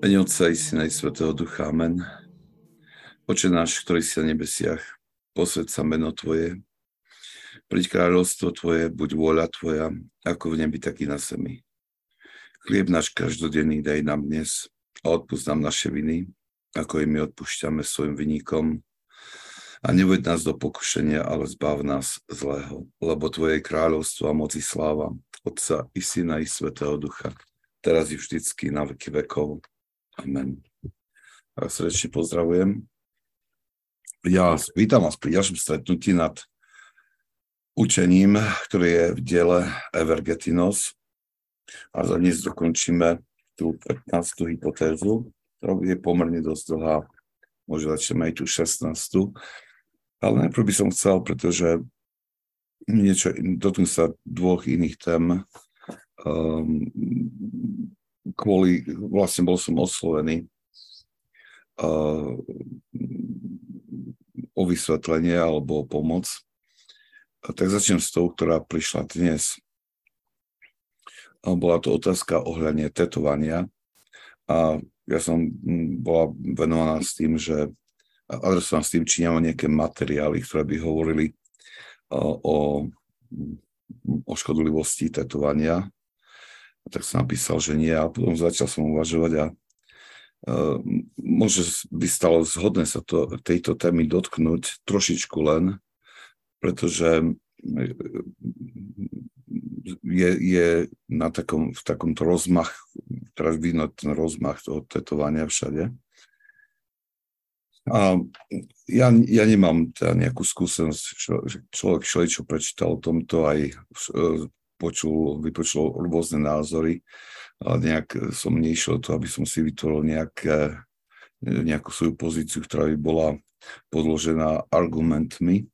Mene Otca i Syna i Svetého Ducha. Amen. Oče náš, ktorý si na nebesiach, posved sa meno Tvoje, príď kráľovstvo Tvoje, buď vôľa Tvoja, ako v nebi, tak i na zemi. Chlieb náš každodenný daj nám dnes a odpúsť nám naše viny, ako i my odpúšťame svojim vynikom. A neveď nás do pokušenia, ale zbav nás zlého, lebo Tvoje kráľovstvo a moci sláva, Otca i Syna i Svetého Ducha, teraz i vždycky na veky vekov. Amen. A srdečne pozdravujem. Ja vítam vás pri ďalšom stretnutí nad učením, ktoré je v diele Evergetinos. A za dnes dokončíme tú 15. hypotézu, ktorá je pomerne dosť dlhá. Možno začneme aj tú 16. Ale najprv by som chcel, pretože niečo, dotknú sa dvoch iných tém. Um, kvôli, vlastne bol som oslovený uh, o vysvetlenie alebo o pomoc. A tak začnem s tou, ktorá prišla dnes. A bola to otázka ohľadne tetovania. A ja som bola venovaná s tým, že adresovaná s tým, či nemám nejaké materiály, ktoré by hovorili uh, o, o škodlivosti tetovania tak som napísal, že nie a potom začal som uvažovať a uh, možno by stalo zhodné sa to, tejto témy dotknúť trošičku len, pretože e, je, je na takom, v takomto rozmach, teraz vidno ten rozmach toho tetovania všade. A ja, ja nemám teda nejakú skúsenosť, človek čo prečítal o tomto aj počul, vypočul rôzne názory, ale nejak som nešiel to, aby som si vytvoril nejaké, nejakú svoju pozíciu, ktorá by bola podložená argumentmi,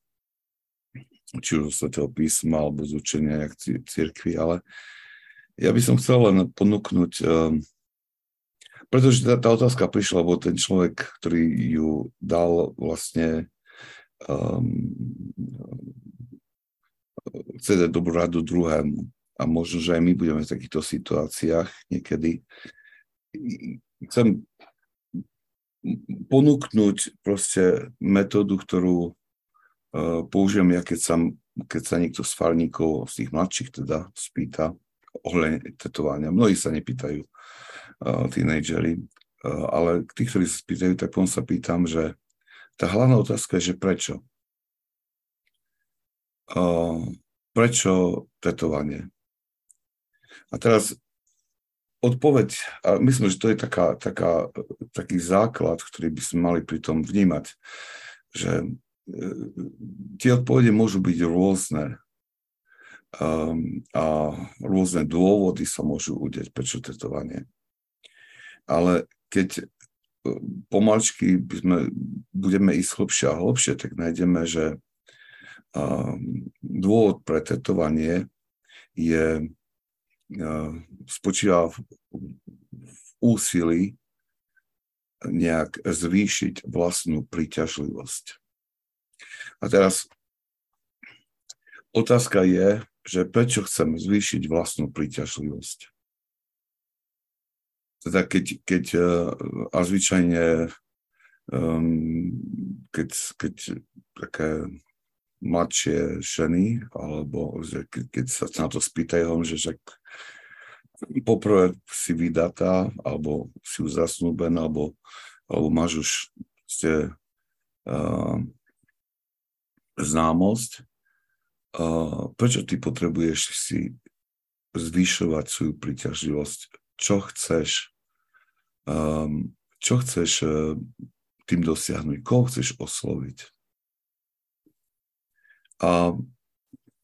či už z Svetého písma alebo z učenia církvy, ale ja by som chcel len ponúknuť, ehm, pretože tá, tá otázka prišla, lebo ten človek, ktorý ju dal vlastne um, chce dať dobrú radu druhému. A možno, že aj my budeme v takýchto situáciách niekedy. Chcem ponúknuť proste metódu, ktorú uh, použijem ja, keď sa, keď sa niekto z farníkov, z tých mladších teda, spýta ohľadne tetovania. Mnohí sa nepýtajú, uh, tínejdžeri, uh, ale tí, ktorí sa spýtajú, tak potom sa pýtam, že tá hlavná otázka je, že prečo? Prečo tetovanie? A teraz odpoveď, a myslím, že to je taká, taká, taký základ, ktorý by sme mali pri tom vnímať, že e, tie odpovede môžu byť rôzne um, a rôzne dôvody sa môžu udeť, prečo tetovanie. Ale keď e, pomalčky by sme, budeme ísť hlbšie a hlbšie, tak nájdeme, že dôvod pre tetovanie je, spočíva v, v úsilí nejak zvýšiť vlastnú príťažlivosť. A teraz otázka je, že prečo chcem zvýšiť vlastnú príťažlivosť. Teda keď, keď a zvyčajne, um, keď, keď také mladšie ženy, alebo že keď sa na to spýtajú, že však poprvé si vydatá, alebo si už zasnúbená, alebo, alebo máš už ste, uh, známosť, uh, prečo ty potrebuješ si zvyšovať svoju príťažlivosť? Čo chceš? Um, čo chceš uh, tým dosiahnuť? Koho chceš osloviť? A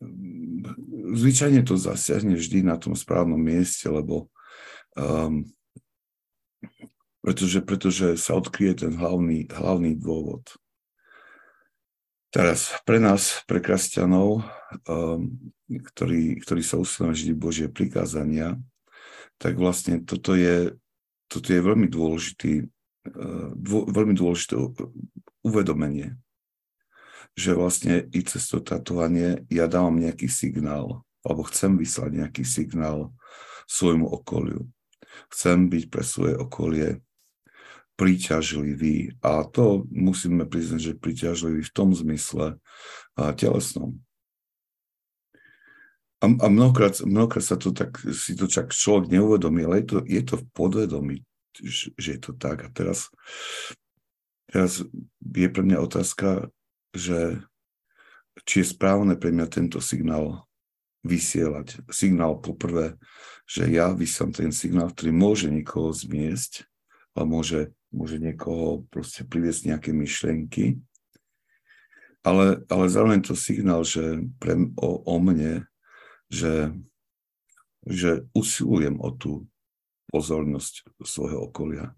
mm, zvyčajne to zasiahne vždy na tom správnom mieste, lebo um, pretože, pretože sa odkryje ten hlavný, hlavný dôvod. Teraz pre nás, pre kresťanov, um, ktorí, ktorí sa usilujú žiť Božie prikázania, tak vlastne toto je, toto je veľmi dôležitý, uh, dô, veľmi dôležité uvedomenie že vlastne i cez to tatovanie ja dávam nejaký signál, alebo chcem vyslať nejaký signál svojmu okoliu. Chcem byť pre svoje okolie príťažlivý. A to musíme priznať, že príťažlivý v tom zmysle a telesnom. A, a mnohokrát, mnohokrát sa to tak, si to čak človek neuvedomí, ale je to, je to v podvedomí, že, je to tak. A teraz, teraz je pre mňa otázka, že či je správne pre mňa tento signál vysielať. Signál poprvé, že ja vysám ten signál, ktorý môže niekoho zmiesť a môže, môže niekoho proste priviesť nejaké myšlenky, ale, ale zároveň to signál, že pre, o, o mne že, že usilujem o tú pozornosť svojho okolia.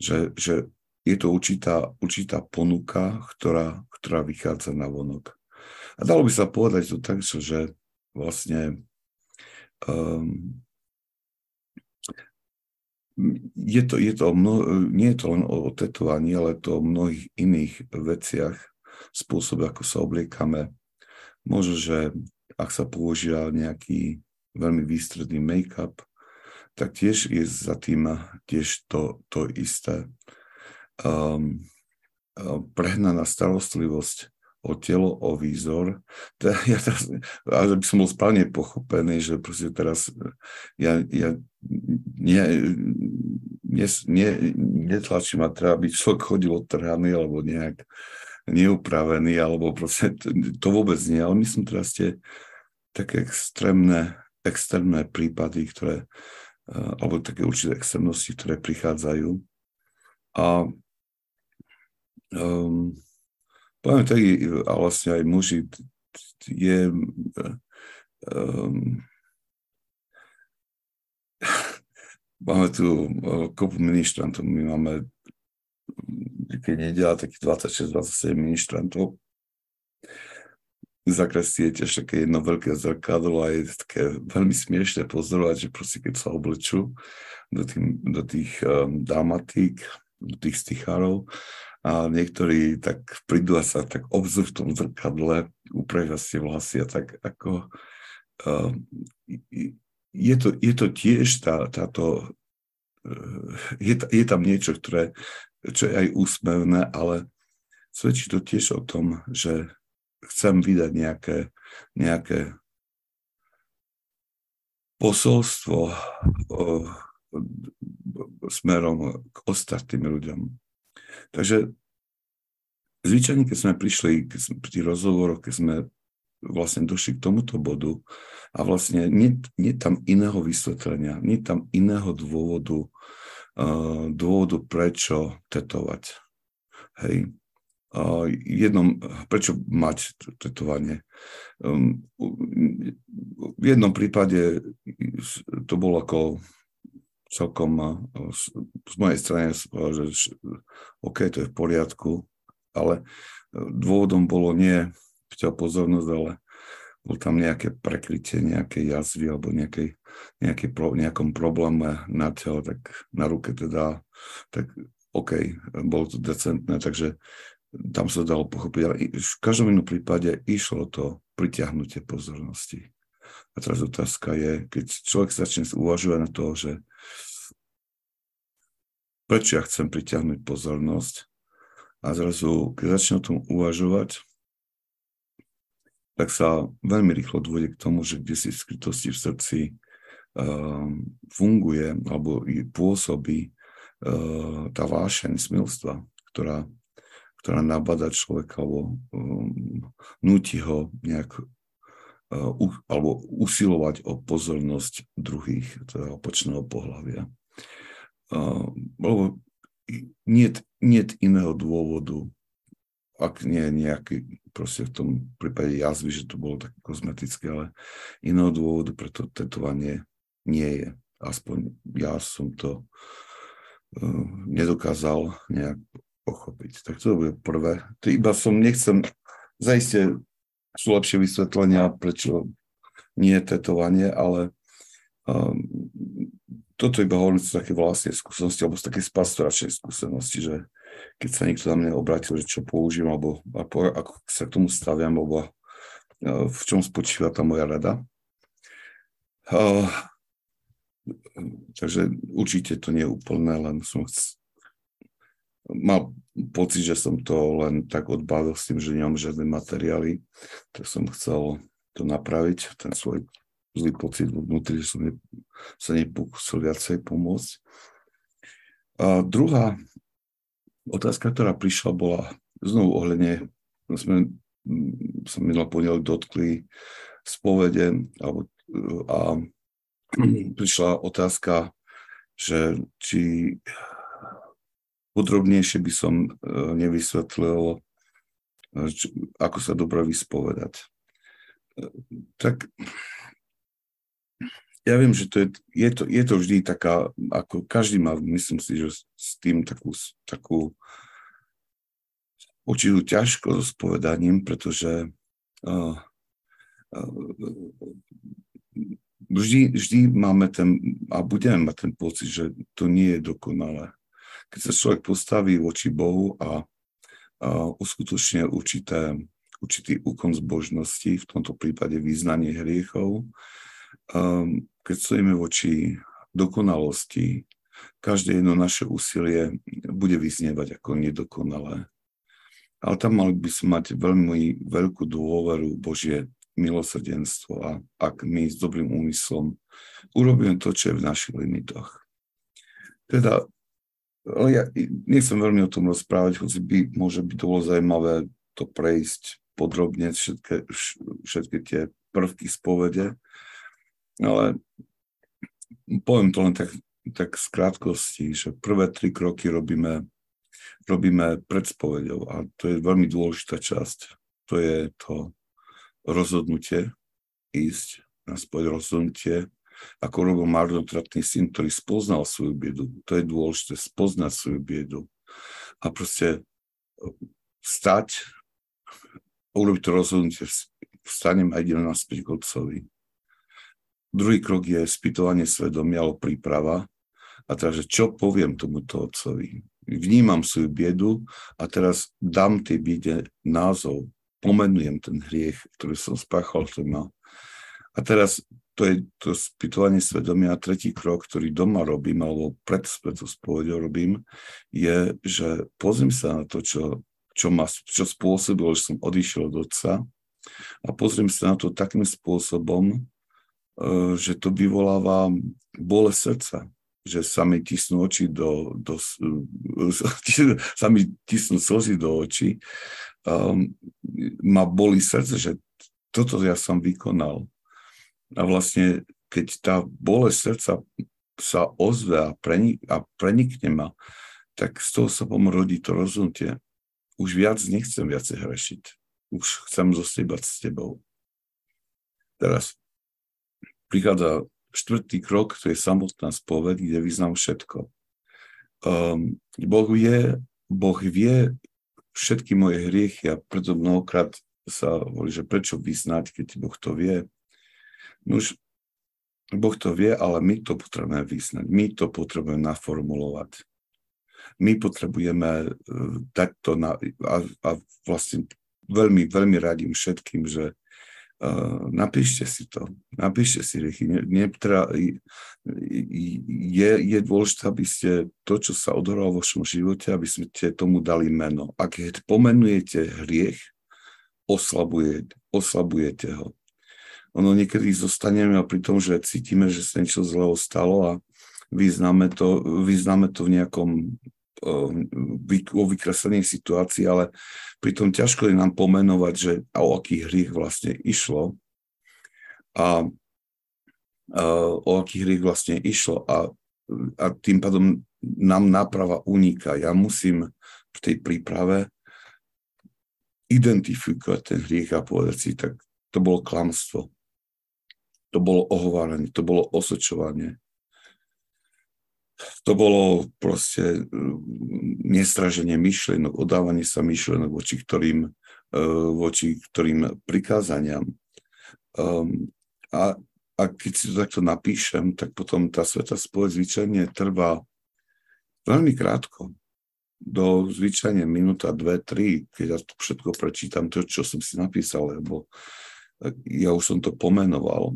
Že, že je to určitá, určitá ponuka, ktorá, ktorá vychádza na vonok. A dalo by sa povedať to tak, že vlastne um, je to, je to mno, nie je to len o tetovaní, ale to o mnohých iných veciach, spôsobe, ako sa obliekame. Možno, že ak sa používa nejaký veľmi výstredný make-up, tak tiež je za tým tiež to, to isté. Um, prehnaná starostlivosť o telo, o výzor. Teda ja teraz, aby som bol správne pochopený, že proste teraz ja, ja nie, nie, nie, netlačím a treba byť človek chodil odtrhaný alebo nejak neupravený, alebo proste to, to vôbec nie, ale myslím teraz tie také extrémne, extrémne prípady, ktoré, eh, alebo také určité extrémnosti, ktoré prichádzajú. A um, poviem tak, a vlastne aj muži, je um, máme tu eh, kopu ministrantov, my máme keď nedela takých 26-27 ministrantov. Zakresí je tiež také jedno veľké zrkadlo a je také veľmi smiešne pozorovať, že proste keď sa oblečú do, tým, do tých um, damatík, do tých stichárov a niektorí tak prídu a sa tak obzú v tom zrkadle, upravia si vlasy a tak ako um, je, to, je to tiež tá, táto uh, je, je tam niečo, ktoré čo je aj úsmevné, ale svedčí to tiež o tom, že chcem vydať nejaké, nejaké posolstvo o, smerom k ostatným ľuďom. Takže zvyčajne, keď sme prišli keď sme, pri tých rozhovoroch, keď sme vlastne došli k tomuto bodu a vlastne nie, nie tam iného vysvetlenia, nie tam iného dôvodu, uh, dôvodu, prečo tetovať. Hej jednom, prečo mať tetovanie. Um, v jednom prípade to bolo ako celkom z mojej strany, že OK, to je v poriadku, ale dôvodom bolo nie chťel pozornosť, ale bol tam nejaké prekrytie, nejaké jazvy alebo nejakej, nejaký pro, nejakom probléme na telo, tak na ruke teda, tak OK, bolo to decentné, takže tam sa dalo pochopiť, ale v každom inom prípade išlo to pritiahnutie pozornosti. A teraz otázka je, keď človek začne uvažovať na to, že prečo ja chcem pritiahnuť pozornosť? A zrazu, keď začne o tom uvažovať, tak sa veľmi rýchlo dôjde k tomu, že kde si v skrytosti v srdci uh, funguje alebo pôsobí uh, tá vášeň smilstva, ktorá ktorá nabada človeka alebo um, nutí ho nejak uh, alebo usilovať o pozornosť druhých, teda opačného pohľavia. Uh, lebo nie, nie iného dôvodu, ak nie je nejaký, proste v tom prípade jazvy, že to bolo také kozmetické, ale iného dôvodu pre to tetovanie nie je. Aspoň ja som to uh, nedokázal nejak pochopiť. Tak to bude prvé. To iba som nechcem, zaiste sú lepšie vysvetlenia, prečo nie je tetovanie, ale um, toto iba hovorím z také vlastnej skúsenosti, alebo z také pastoračnej skúsenosti, že keď sa niekto na mňa obrátil, že čo použijem, alebo ako, ako sa k tomu staviam, alebo uh, v čom spočíva tá moja rada. Uh, takže určite to nie je úplné, len som mal pocit, že som to len tak odbavil s tým, že nemám žiadne materiály, tak som chcel to napraviť, ten svoj zlý pocit vnútri, že som ne, sa nepokúsil viacej pomôcť. A druhá otázka, ktorá prišla, bola znovu ohľadne, sme sa minulý pondelok dotkli spovede alebo, a prišla otázka, že či podrobnejšie by som e, nevysvetlil, e, ako sa dobre vyspovedať. E, tak ja viem, že to je, je, to, je to vždy taká, ako každý má, myslím si, že s tým takú, takú určitú ťažko s povedaním, pretože uh, uh, vždy, vždy máme ten, a budeme mať ten pocit, že to nie je dokonalé. Keď sa človek postaví voči Bohu a, a uskutočne určité, určitý úkon zbožnosti, v tomto prípade význanie hriechov, um, keď stojíme voči dokonalosti, každé jedno naše úsilie bude vyznievať ako nedokonalé. Ale tam mali by sme mať veľmi veľkú dôveru Božie milosrdenstvo a ak my s dobrým úmyslom urobíme to, čo je v našich limitoch. Teda, ale ja nechcem veľmi o tom rozprávať, hoci by môže byť bolo zaujímavé to prejsť podrobne, všetky, všetky tie prvky spovede, ale poviem to len tak, tak z krátkosti, že prvé tri kroky robíme robíme pred spovedou a to je veľmi dôležitá časť. To je to rozhodnutie ísť na spoveď rozhodnutie, ako robil marnotratný syn, ktorý spoznal svoju biedu. To je dôležité, spoznať svoju biedu. A proste vstať, urobiť to rozhodnutie, vstanem a idem naspäť k otcovi. Druhý krok je spýtovanie svedomia, alebo príprava. A teraz, čo poviem tomuto otcovi? vnímam svoju biedu a teraz dám tej biede názov, pomenujem ten hriech, ktorý som spáchal, ktorý mal. A teraz to je to spýtovanie svedomia. A tretí krok, ktorý doma robím, alebo pred spovedou robím, je, že pozriem sa na to, čo, čo, ma, čo spôsobilo, že som odišiel od otca a pozriem sa na to takým spôsobom, e, že to vyvoláva bole srdca že sa mi tisnú oči do, do sa mi tisnú slzy do očí. Um, ma boli srdce, že toto ja som vykonal. A vlastne, keď tá bolesť srdca sa ozve a, prenik, a prenikne ma, tak z toho sa pomrodí to rozhodnutie. Už viac nechcem viacej hrešiť. Už chcem zostýbať s tebou. Teraz prichádza štvrtý krok, to je samotná spoveď, kde vyznám všetko. Um, boh vie, Boh vie všetky moje hriechy a preto mnohokrát sa hovorí, že prečo vyznať, keď Boh to vie. Už Boh to vie, ale my to potrebujeme vyznať. My to potrebujeme naformulovať. My potrebujeme uh, dať to na, a, a vlastne veľmi, veľmi radím všetkým, že Uh, napíšte si to, napíšte si riechy. Netra, je, je dôležité, aby ste to, čo sa odohralo vo vašom živote, aby ste tomu dali meno. Ak pomenujete hriech, oslabuje, oslabujete ho. Ono niekedy zostaneme pri tom, že cítime, že sa niečo zlého stalo a vyznáme to, vyznáme to v nejakom vo vykreslenej situácii, ale pritom ťažko je nám pomenovať, že a o aký hriech vlastne išlo a, a o aký hriech vlastne išlo a, a tým pádom nám náprava uniká. Ja musím v tej príprave identifikovať ten hriech a povedať si, tak to bolo klamstvo, to bolo ohováranie, to bolo osočovanie, to bolo proste mm, nestraženie myšlienok, odávanie sa myšlienok voči ktorým, e, voči ktorým prikázaniam. Um, a, a keď si to takto napíšem, tak potom tá sveta spoveď zvyčajne trvá veľmi krátko. Do zvyčajne minúta, dve, tri, keď ja to všetko prečítam, to, čo som si napísal, lebo ja už som to pomenoval.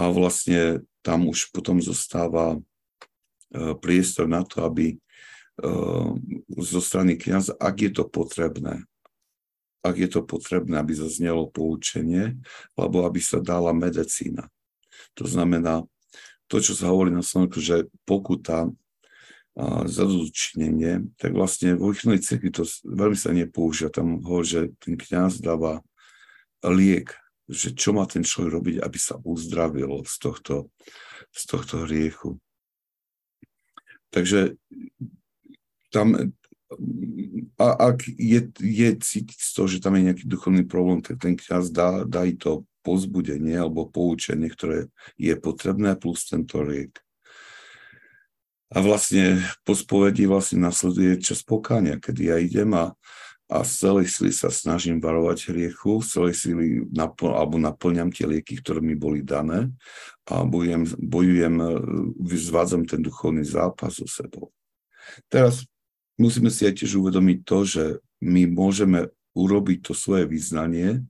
A vlastne tam už potom zostáva E, priestor na to, aby, zo strany kniaza, ak je to potrebné. Ak je to potrebné, aby zaznelo poučenie, alebo aby sa dala medicína. To znamená, to, čo sa hovorí na Slovensku, že pokuta za dočinenie, tak vlastne vo východnej cirkvi to veľmi sa nepoužíva. Tam hovorí, že ten kniaz dáva liek, že čo má ten človek robiť, aby sa uzdravil z tohto, z tohto hriechu. Takže tam, a ak je, je cítiť toho, že tam je nejaký duchovný problém, tak ten kniaz dá, dá i to pozbudenie alebo poučenie, ktoré je potrebné, plus tento riek. A vlastne po spovedi vlastne nasleduje čas pokáňa, kedy ja idem a, a z celej sily sa snažím varovať hriechu, z celej sily napl- alebo naplňam tie lieky, ktoré mi boli dané a bojujem, bojujem, zvádzam ten duchovný zápas so sebou. Teraz musíme si aj tiež uvedomiť to, že my môžeme urobiť to svoje vyznanie,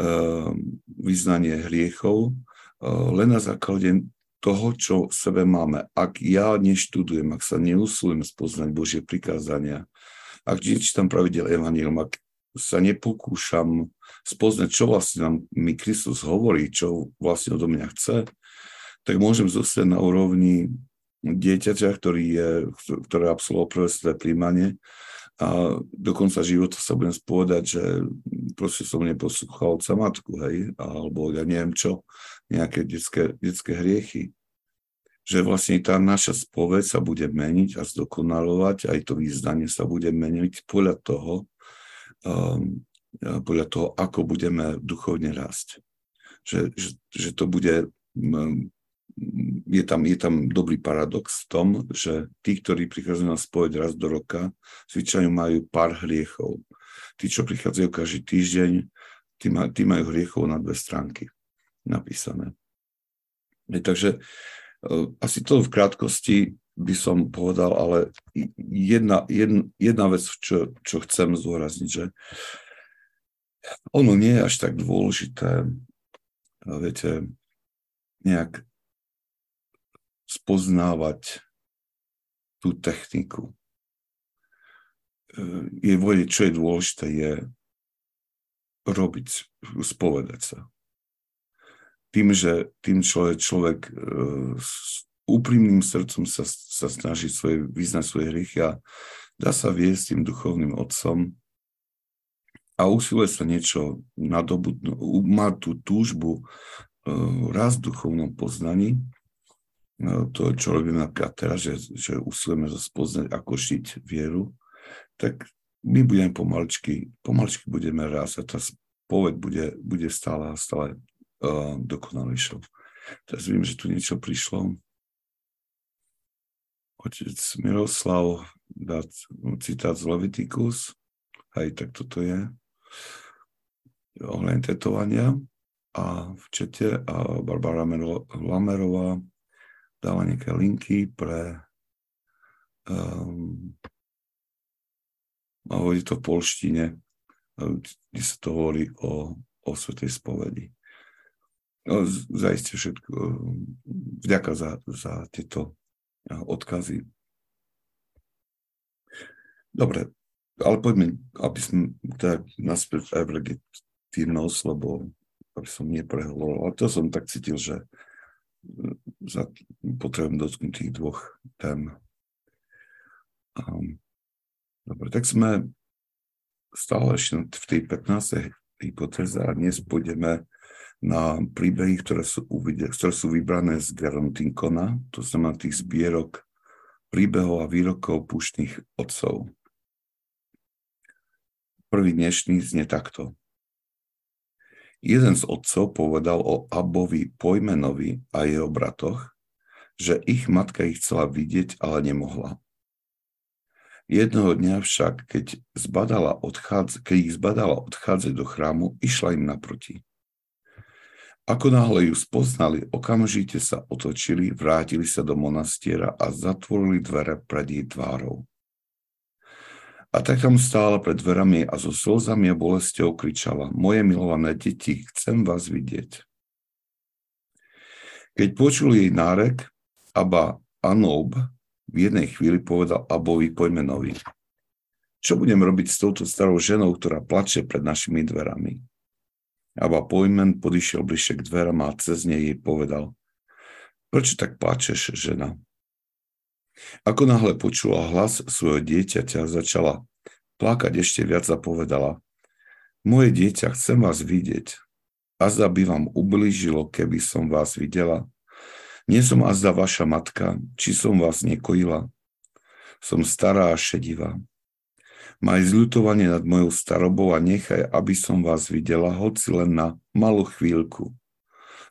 uh, vyznanie hriechov, uh, len na základe toho, čo v sebe máme. Ak ja neštudujem, ak sa neusúlim spoznať Božie prikázania, ak nečítam pravidel Evangelium, ak sa nepokúšam spoznať, čo vlastne nám mi Kristus hovorí, čo vlastne odo mňa chce, tak môžem zostať na úrovni dieťaťa, ktorý je, ktoré absolvoval prvé sveté príjmanie a do konca života sa budem spovedať, že proste som neposlúchal matku, hej, alebo ja neviem čo, nejaké detské, detské hriechy. Že vlastne tá naša spoveď sa bude meniť a zdokonalovať, aj to význanie sa bude meniť podľa toho, um, podľa toho, ako budeme duchovne rásť. Že, že, že to bude, je tam, je tam dobrý paradox v tom, že tí, ktorí prichádzajú na spoveď raz do roka, zvyčajne majú pár hriechov. Tí, čo prichádzajú každý týždeň, tí, maj, tí majú hriechov na dve stránky napísané. E, takže asi to v krátkosti by som povedal, ale jedna, jedna, jedna vec, čo, čo chcem zdôrazniť, že ono nie je až tak dôležité, viete, nejak spoznávať tú techniku. E, je vedieť, čo je dôležité, je robiť, spovedať sa tým, že tým človek, človek e, s úprimným srdcom sa, sa snaží svoje, vyznať svoje hriechy a dá sa viesť tým duchovným otcom. A usiluje sa niečo nadobudnúť, má tú túžbu uh, raz v duchovnom poznaní, uh, to, čo robíme napríklad teraz, že, že usilujeme sa spoznať, ako žiť vieru, tak my budeme pomaličky, pomaličky budeme rásť a tá spoveď bude, bude stále a stále uh, dokonalejšou. Teraz vidím, že tu niečo prišlo. Otec Miroslav dá citát z Leviticus. Aj tak toto je. Ohľadne tetovania. A v čete a Barbara Lamerová dáva nejaké linky pre um, a hovorí to v polštine, kde sa to hovorí o, o svetej spovedi. No, zajistie všetko. Vďaka za, za tieto odkazy. Dobre, ale poďme, aby sme tak naspäť legitímnosť, lebo aby som neprehovoril. Ale to som tak cítil, že za, potrebujem dotknúť tých dvoch tém. Um, dobre, tak sme stále ešte v tej 15. hypotéze a dnes pôjdeme na príbehy, ktoré sú, ktoré sú vybrané z Gerontinkona, to znamená tých zbierok príbehov a výrokov púštnych otcov. Prvý dnešný znie takto. Jeden z otcov povedal o Abovi Pojmenovi a jeho bratoch, že ich matka ich chcela vidieť, ale nemohla. Jednoho dňa však, keď, zbadala odchádza, keď ich zbadala odchádzať do chrámu, išla im naproti. Ako náhle ju spoznali, okamžite sa otočili, vrátili sa do monastiera a zatvorili dvere pred jej tvárou. A tak tam stála pred dverami a so slzami a bolestou kričala, moje milované deti, chcem vás vidieť. Keď počul jej nárek, Aba Anob v jednej chvíli povedal Abovi pojmenovi. Čo budem robiť s touto starou ženou, ktorá plače pred našimi dverami? Aba pojmen podišiel bližšie k dverám a cez nej jej povedal. Prečo tak plačeš, žena? Ako náhle počula hlas svojho dieťaťa, začala plakať ešte viac a povedala. Moje dieťa, chcem vás vidieť. Azda by vám ublížilo, keby som vás videla. Nie som azda vaša matka, či som vás nekojila. Som stará a šedivá. Maj zľutovanie nad mojou starobou a nechaj, aby som vás videla, hoci len na malú chvíľku.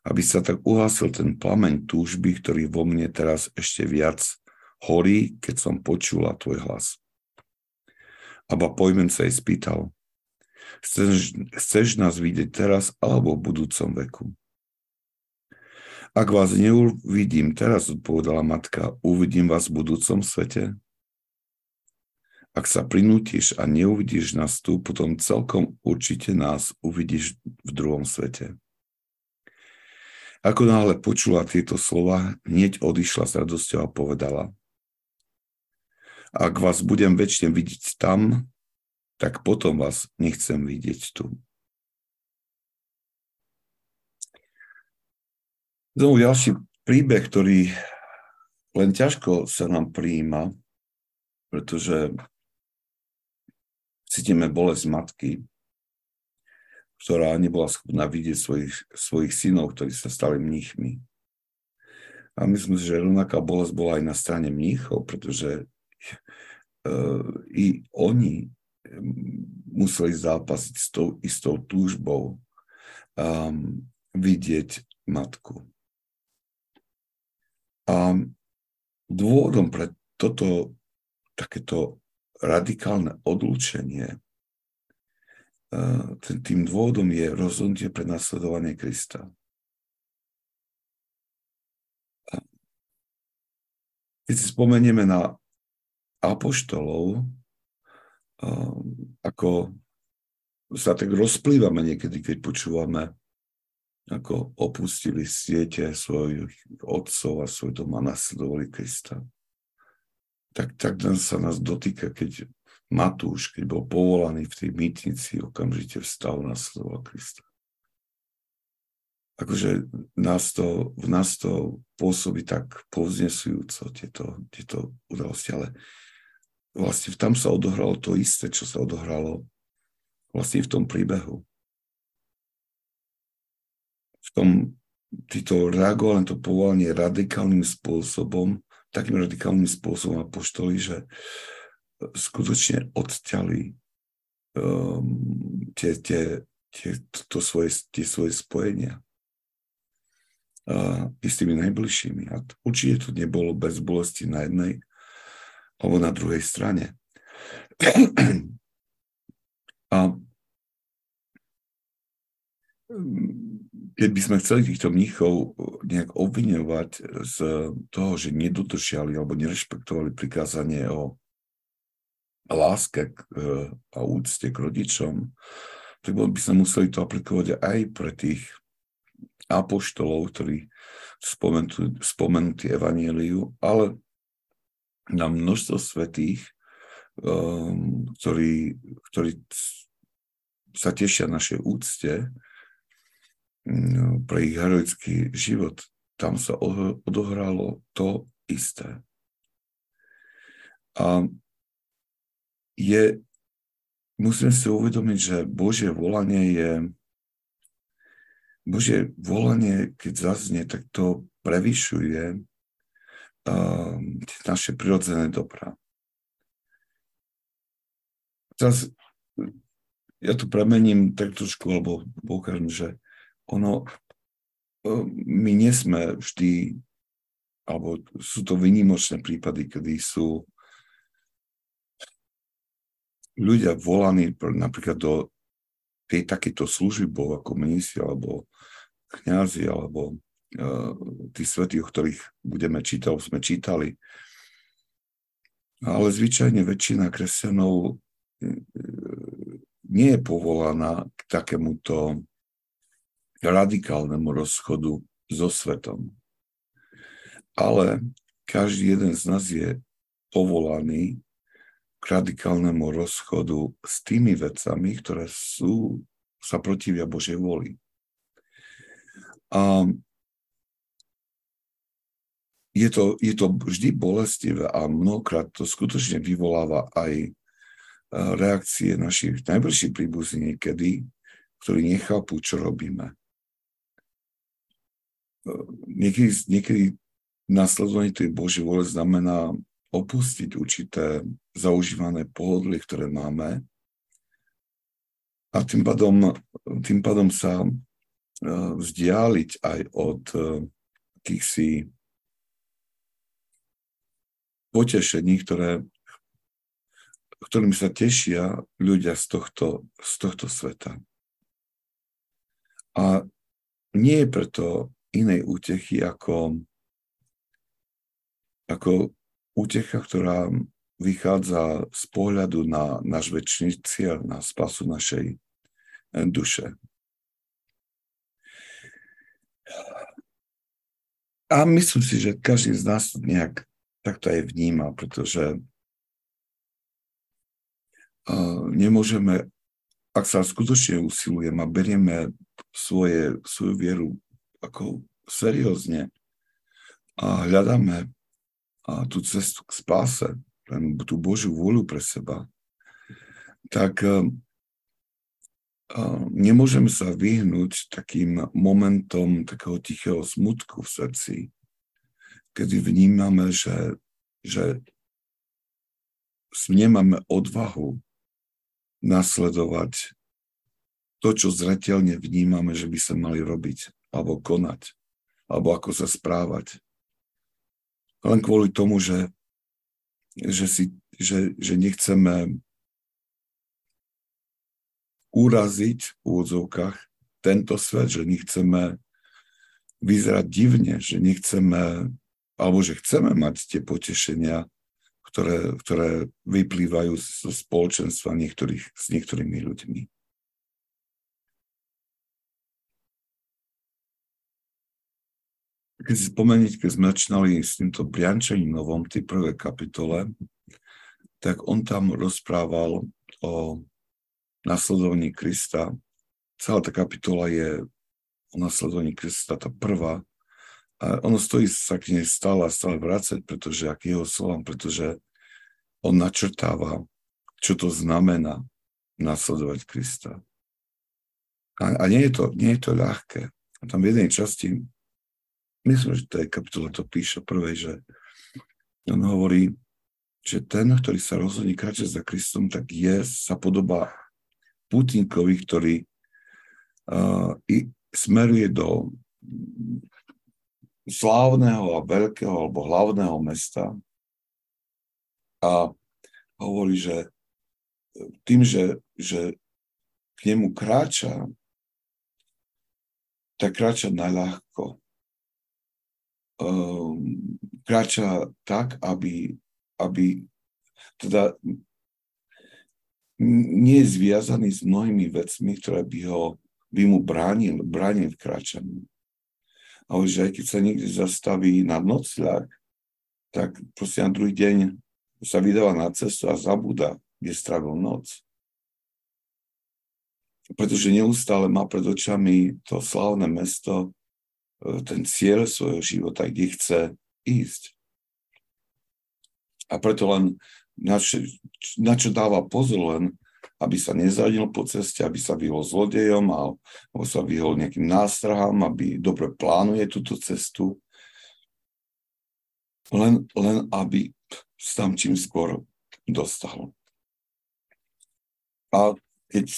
Aby sa tak uhasil ten plameň túžby, ktorý vo mne teraz ešte viac horí, keď som počula tvoj hlas. Aba pojmen sa jej spýtal, chceš, chceš nás vidieť teraz alebo v budúcom veku? Ak vás neuvidím teraz, odpovedala matka, uvidím vás v budúcom svete. Ak sa prinútiš a neuvidíš nás tu, potom celkom určite nás uvidíš v druhom svete. Ako náhle počula tieto slova, hneď odišla s radosťou a povedala, ak vás budem väčšine vidieť tam, tak potom vás nechcem vidieť tu. Znovu ďalší príbeh, ktorý len ťažko sa nám prijíma, pretože cítime bolesť matky, ktorá nebola schopná vidieť svojich, svojich synov, ktorí sa stali mníchmi. A myslím, že rovnaká bolesť bola aj na strane mníchov, pretože uh, i oni museli zápasiť s tou istou túžbou um, vidieť matku. A dôvodom pre toto takéto radikálne odlúčenie, e, tým dôvodom je rozhodnutie pre nasledovanie Krista. Keď si spomenieme na apoštolov, e, ako sa tak rozplývame niekedy, keď počúvame ako opustili siete svojich otcov a svoj dom a nasledovali Krista. Tak, tak sa nás dotýka, keď Matúš, keď bol povolaný v tej mýtnici, okamžite vstal a nasledoval Krista. Akože nás to, v nás to pôsobí tak povznesujúco, tieto, tieto udalosti, ale vlastne tam sa odohralo to isté, čo sa odohralo vlastne v tom príbehu v tom títo reagovali na to povolanie radikálnym spôsobom, takým radikálnym spôsobom apoštoli, že skutočne odťali um, tie, tie, tie, to svoje, tie svoje spojenia uh, i s tými najbližšími. A určite to nebolo bez bolesti na jednej alebo na druhej strane. A keď by sme chceli týchto mníchov nejak obviňovať z toho, že nedodržiali alebo nerešpektovali prikázanie o láske a úcte k rodičom, tak by sme museli to aplikovať aj pre tých apoštolov, ktorí spomenutí, spomenutí Evangeliu, ale na množstvo svetých, um, ktorí, ktorí sa tešia našej úcte, pre ich heroický život, tam sa odohralo to isté. A je, musíme si uvedomiť, že Božie volanie je, Božie volanie, keď zaznie, tak to prevyšuje uh, naše prirodzené dobrá. Teraz ja to premením tak trošku, alebo poukážem, že ono, e, my nie sme vždy, alebo sú to vynimočné prípady, kedy sú ľudia volaní napríklad do tej takéto služby bol ako ministri alebo kňazi alebo uh, tí svety, o ktorých budeme čítať, sme čítali. Ale zvyčajne väčšina kresťanov e, nie je povolaná k takémuto radikálnemu rozchodu so svetom. Ale každý jeden z nás je povolaní k radikálnemu rozchodu s tými vecami, ktoré sú, sa protivia Božej voli. A je to, je to vždy bolestivé a mnohokrát to skutočne vyvoláva aj e, reakcie našich najbližších príbuzní niekedy, ktorí nechápu, čo robíme. Niekedy, niekedy nasledovanie tej Božej vole znamená opustiť určité zaužívané pohodlie, ktoré máme a tým pádom, tým pádom sa e, vzdialiť aj od e, si potešení, ktoré, ktorým sa tešia ľudia z tohto, z tohto sveta. A nie je preto inej útechy ako, ako útecha, ktorá vychádza z pohľadu na náš väčší cieľ, na spasu našej eh, duše. A myslím si, že každý z nás to nejak takto aj vníma, pretože uh, nemôžeme, ak sa skutočne usilujeme a berieme svoje, svoju vieru ako seriózne. A hľadáme a tú cestu k spáse, tú Božiu vôľu pre seba, tak uh, nemôžeme sa vyhnúť takým momentom takého tichého smutku v srdci, kedy vnímame, že, že nemáme odvahu nasledovať to, čo zretelne vnímame, že by sa mali robiť, alebo konať, alebo ako sa správať len kvôli tomu, že, že, si, že, že nechceme uraziť v úvodzovkách tento svet, že nechceme vyzerať divne, že nechceme, alebo že chceme mať tie potešenia, ktoré, ktoré vyplývajú zo spoločenstva niektorých, s niektorými ľuďmi. Keď si spomeniť, keď sme začínali s týmto Briančaním novom, tej prvej kapitole, tak on tam rozprával o nasledovaní Krista. Celá tá kapitola je o nasledovaní Krista, tá prvá. A ono stojí sa k nej stále a stále vrácať, pretože ak jeho slovám, pretože on načrtáva, čo to znamená nasledovať Krista. A, a nie, je to, nie je to ľahké. A tam v jednej časti myslím, že to je kapitola to píše prvej, že on hovorí, že ten, ktorý sa rozhodne kráčať za Kristom, tak je, sa podobá Putinkovi, ktorý uh, i smeruje do slávneho a veľkého alebo hlavného mesta a hovorí, že tým, že, že k nemu kráča, tak kráča najľahko. Ehm, kráča tak, aby, aby teda nie je zviazaný s mnohými vecmi, ktoré by ho by mu bránil, bránil v kráčaní. A už aj keď sa niekde zastaví na nocľak, tak proste na druhý deň sa vydáva na cestu a zabúda, kde strávil noc. Pretože neustále má pred očami to slavné mesto, ten cieľ svojho života, kde chce ísť. A preto len na čo, na čo dáva pozor len, aby sa nezradil po ceste, aby sa vyhol zlodejom alebo sa vyhol nejakým nástrahám, aby dobre plánuje túto cestu. Len, len aby sa tam čím skôr dostal. A keď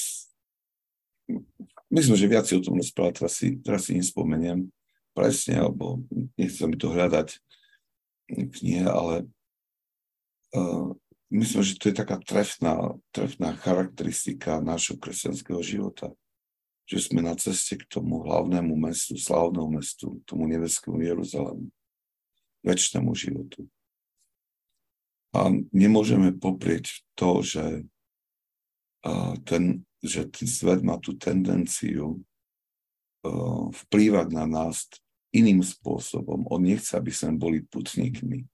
myslím, že viac o tom rozprávať, teraz si, teraz si nespomeniem, presne, alebo nechcem to hľadať knihe, ale uh, myslím, že to je taká trefná, trefná charakteristika nášho kresťanského života. Že sme na ceste k tomu hlavnému mestu, slavnému mestu, tomu nebeskému Jeruzalému, väčšnému životu. A nemôžeme poprieť to, že, uh, ten, že ten svet má tú tendenciu vplývať na nás iným spôsobom. On nechce, aby sme boli putníkmi.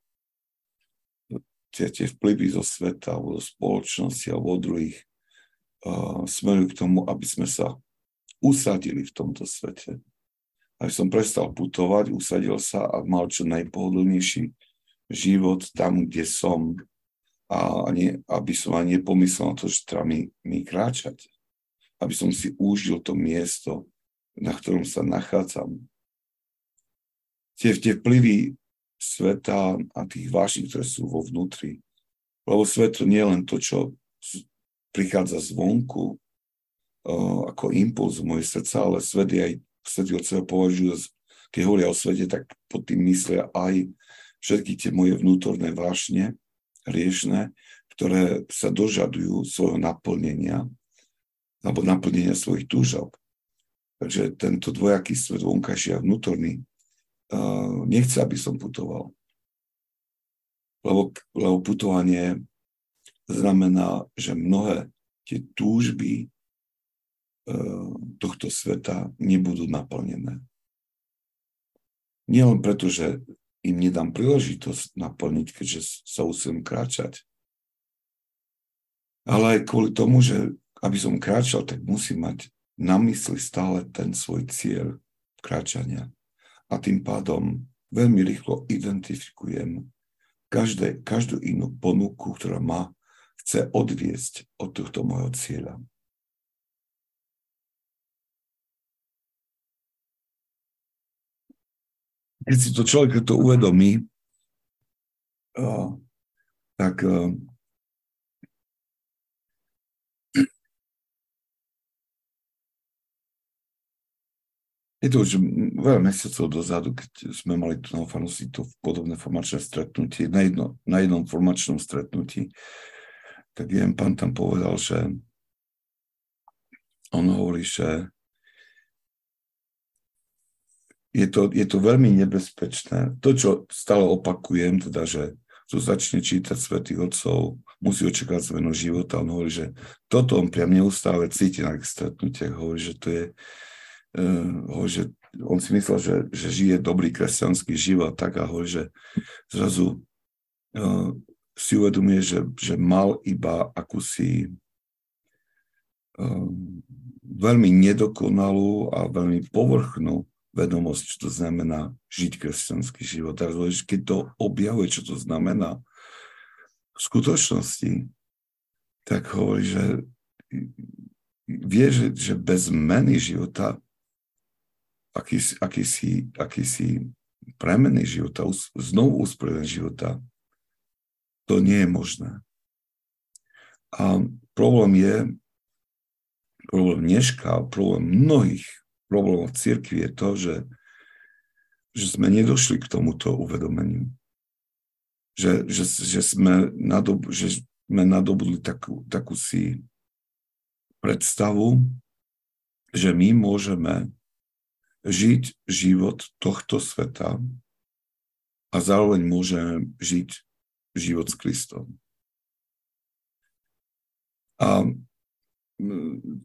tie, tie vplyvy zo sveta, alebo zo spoločnosti, alebo od druhých, uh, smerujú k tomu, aby sme sa usadili v tomto svete. Aby som prestal putovať, usadil sa a mal čo najpohodlnejší život tam, kde som a nie, aby som ani nepomyslel na to, že treba mi, mi kráčať. Aby som si užil to miesto, na ktorom sa nachádzam. Tie, tie vplyvy sveta a tých vášní, ktoré sú vo vnútri. Lebo svet to nie je len to, čo prichádza zvonku ako impuls v moje srdca, ale svet je aj, svet od seba považujú, keď hovoria o svete, tak pod tým myslia aj všetky tie moje vnútorné vášne, riešne, ktoré sa dožadujú svojho naplnenia alebo naplnenia svojich túžob. Takže tento dvojaký svet vonkajší a vnútorný nechce, aby som putoval. Lebo, lebo putovanie znamená, že mnohé tie túžby uh, tohto sveta nebudú naplnené. Nie len preto, že im nedám príležitosť naplniť, keďže sa usilím kráčať. Ale aj kvôli tomu, že aby som kráčal, tak musím mať na mysli stále ten svoj cieľ kráčania. A tým pádom veľmi rýchlo identifikujem každé, každú inú ponuku, ktorá ma chce odviesť od tohto môjho cieľa. keď si to človek to uvedomí, tak je to už veľa mesiacov dozadu, keď sme mali tu na farnosti to podobné formačné stretnutie, na, jedno, na jednom formačnom stretnutí, tak jeden pán tam povedal, že on hovorí, že je to, je to veľmi nebezpečné. To, čo stále opakujem, teda, že kto začne čítať svätých Otcov, musí očakávať zmenu života. On hovorí, že toto on priam neustále cíti na stretnutiach. Hovorí, že to je, hovorí, že on si myslel, že, že žije dobrý kresťanský život tak a hovorí, že zrazu uh, si uvedomuje, že, že mal iba akúsi uh, veľmi nedokonalú a veľmi povrchnú vedomosť, čo to znamená žiť kresťanský život. A keď to objavuje, čo to znamená v skutočnosti, tak hovorí, že vie, že, že bez zmeny života, akýsi, akýsi, akýsi premeny života, znovu usporiadanie života, to nie je možné. A problém je, problém dneška, problém mnohých problémov v cirkvi je to, že, že sme nedošli k tomuto uvedomeniu. Že, že, že, sme, nadob, že sme nadobudli takú, takú si predstavu, že my môžeme žiť život tohto sveta a zároveň môžeme žiť život s Kristom. A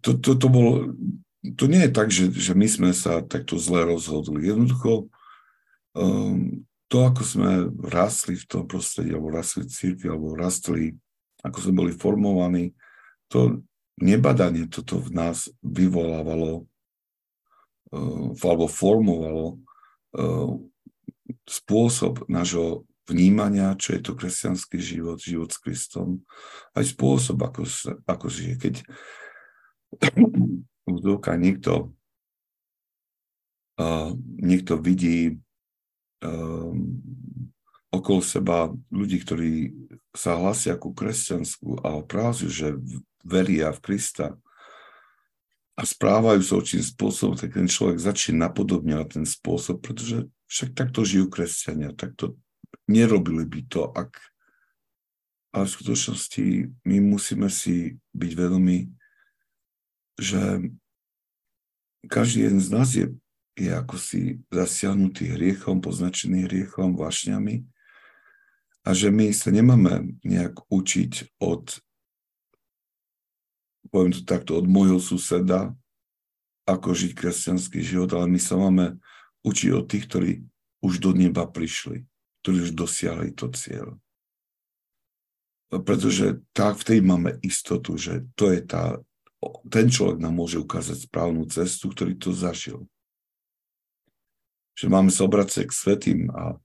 to, to, to bol to nie je tak, že, že my sme sa takto zle rozhodli. Jednoducho um, to, ako sme rastli v tom prostredí, alebo rastli v církvi, alebo rastli, ako sme boli formovaní, to nebadanie toto v nás vyvolávalo alebo formovalo uh, spôsob nášho vnímania, čo je to kresťanský život, život s Kristom, aj spôsob, ako, ako žije. Keď vzduch niekto, uh, niekto vidí okolo seba ľudí, ktorí sa hlasia ku kresťansku a oprázujú, že veria v Krista a správajú sa určitým spôsobom, tak ten človek začne napodobňovať ten spôsob, pretože však takto žijú kresťania, takto nerobili by to, ak ale v skutočnosti my musíme si byť vedomi, že každý jeden z nás je, je ako si zasiahnutý hriechom, poznačený hriechom, vášňami a že my sa nemáme nejak učiť od, poviem to takto, od môjho suseda, ako žiť kresťanský život, ale my sa máme učiť od tých, ktorí už do neba prišli, ktorí už dosiahli to cieľ. pretože tak vtedy máme istotu, že to je tá, ten človek nám môže ukázať správnu cestu, ktorý to zažil. Že máme sa obracať k svetým a,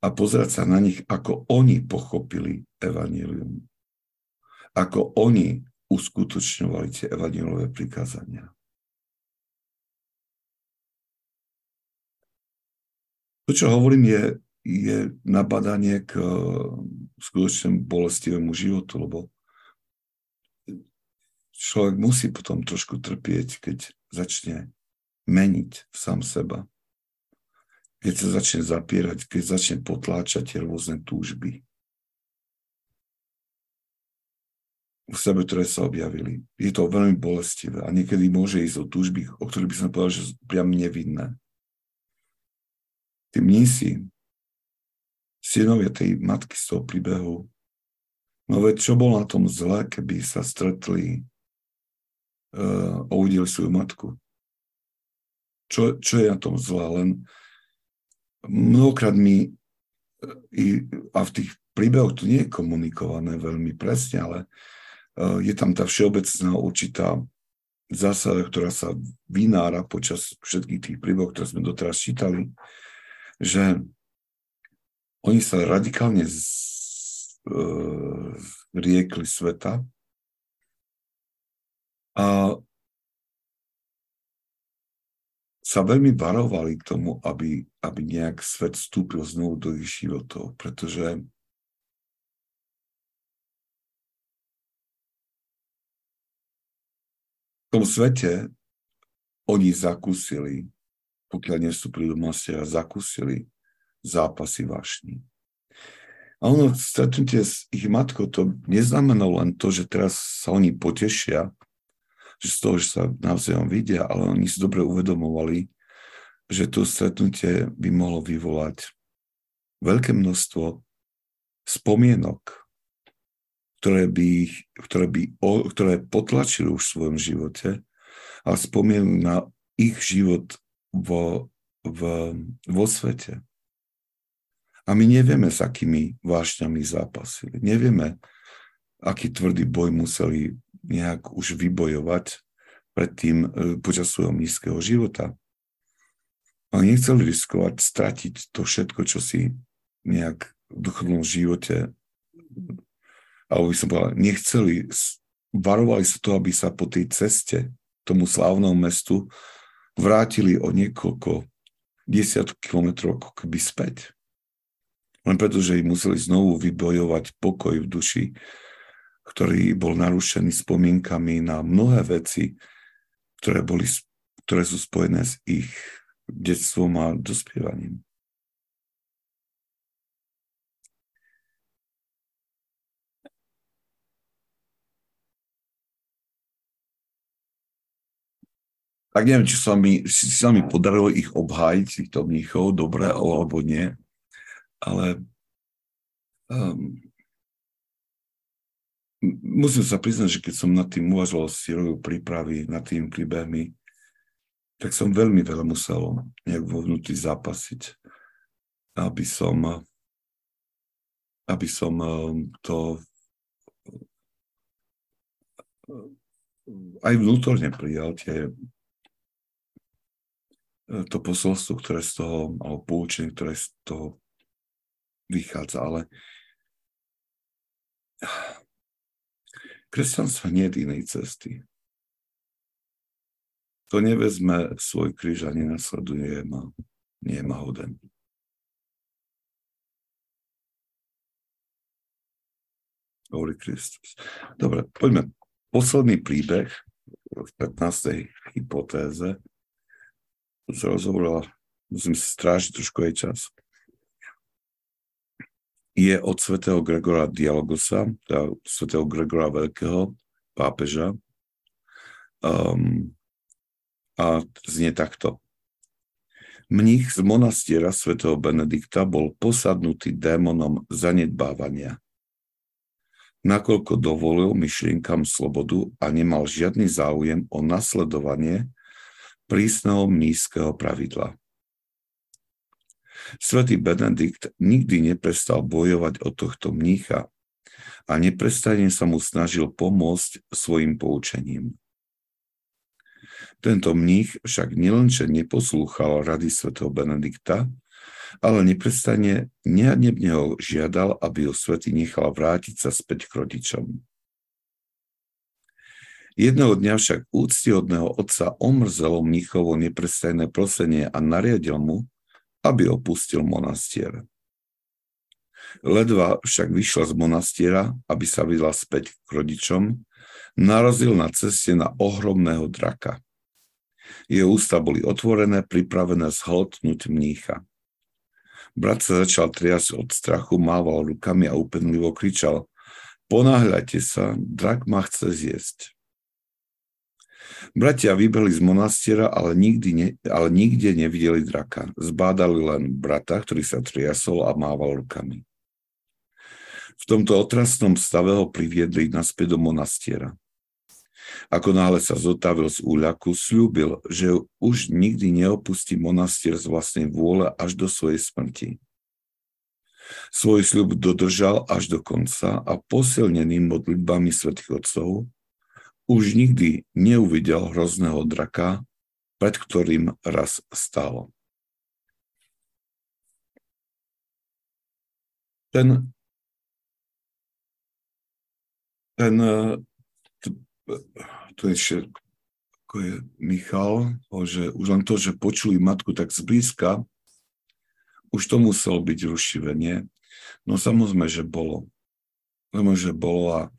a pozerať sa na nich, ako oni pochopili evanílium. Ako oni uskutočňovali tie evanílové prikázania. To, čo hovorím, je, je nabadanie k skutočne bolestivému životu, lebo človek musí potom trošku trpieť, keď začne meniť sám seba. Keď sa začne zapierať, keď začne potláčať tie rôzne túžby. V sebe, ktoré sa objavili. Je to veľmi bolestivé a niekedy môže ísť o túžby, o ktorých by som povedal, že sú priam nevinné. Tí mnísi, synovia tej matky z toho príbehu. No veď čo bol na tom zle, keby sa stretli uh, a uvideli svoju matku? Čo, čo je na tom zle? Len mnohokrát mi i, a v tých príbehoch to nie je komunikované veľmi presne, ale je tam tá všeobecná určitá zásada, ktorá sa vynára počas všetkých tých príbehov, ktoré sme doteraz čítali, že oni sa radikálne uh, riekli sveta. A sa veľmi varovali k tomu, aby, aby nejak svet vstúpil znovu do ich životov, pretože tom svete oni zakúsili, pokiaľ nestúpili do mastera, zakúsili zápasy vášni. A ono, stretnutie s ich matkou, to neznamenalo len to, že teraz sa oni potešia, že z toho, že sa navzájom vidia, ale oni si dobre uvedomovali, že to stretnutie by mohlo vyvolať veľké množstvo spomienok, ktoré by, ktoré by ktoré potlačili už v svojom živote, a spomienok na ich život vo, v, vo svete. A my nevieme, s akými vášňami zápasili. Nevieme, aký tvrdý boj museli nejak už vybojovať predtým e, počas svojho nízkeho života. A nechceli riskovať stratiť to všetko, čo si nejak v duchovnom živote alebo by som povedal, nechceli, varovali sa to, aby sa po tej ceste tomu slávnom mestu vrátili o niekoľko desiatok kilometrov ako keby späť len preto, že museli znovu vybojovať pokoj v duši, ktorý bol narušený spomienkami na mnohé veci, ktoré, boli, ktoré sú spojené s ich detstvom a dospievaním. Tak neviem, či sa mi, či sa mi podarilo ich obhájiť, týchto mníchov, dobre alebo nie ale um, musím sa priznať, že keď som nad tým uvažoval robil prípravy nad tým príbehmi, tak som veľmi veľa musel nejak vo vnútri zapasiť, aby som, aby som ehm, to aj vnútorne prijal tie, to posolstvo, ktoré z toho, alebo poučenie, ktoré z toho vychádza, ale kresťanstvo nie je inej cesty. To nevezme svoj kríž a nenasleduje ma, nie ma hoden. Hovorí Kristus. Dobre, poďme. Posledný príbeh v 15. hypotéze. To sa rozhovorila, musím strážiť trošku aj čas je od svätého Gregora Dialogosa, teda svätého Gregora Veľkého, pápeža. Um, a znie takto. Mních z monastiera svätého Benedikta bol posadnutý démonom zanedbávania. Nakoľko dovolil myšlienkam slobodu a nemal žiadny záujem o nasledovanie prísneho mnízkeho pravidla. Svetý Benedikt nikdy neprestal bojovať o tohto mnícha, a neprestane sa mu snažil pomôcť svojim poučením. Tento mních však nielenže neposlúchal rady svätého Benedikta, ale neprestane nehanebne ho žiadal, aby ho svätý nechal vrátiť sa späť k rodičom. Jedného dňa však úctihodného otca omrzelo mníchovo neprestajné prosenie a nariadil mu, aby opustil monastier. Ledva však vyšla z monastiera, aby sa vydala späť k rodičom, narazil na ceste na ohromného draka. Jeho ústa boli otvorené, pripravené zhltnúť mnícha. Brat sa začal triasť od strachu, mával rukami a úpenlivo kričal Ponáhľajte sa, drak ma chce zjesť. Bratia vybehli z monastiera, ale, nikdy ne, ale nikde nevideli draka. Zbádali len brata, ktorý sa triasol a mával rukami. V tomto otrasnom stave ho priviedli naspäť do monastiera. Ako náhle sa zotavil z úľaku, slúbil, že už nikdy neopustí monastier z vlastnej vôle až do svojej smrti. Svoj sľub dodržal až do konca a posilnený modlitbami svätých otcov už nikdy neuvidel hrozného draka, pred ktorým raz stál. Ten, ten to je ešte, ako je Michal, že už len to, že počuli matku tak zblízka, už to muselo byť rušivé, nie? No samozrejme, že bolo. Samozrejme, že bolo a e,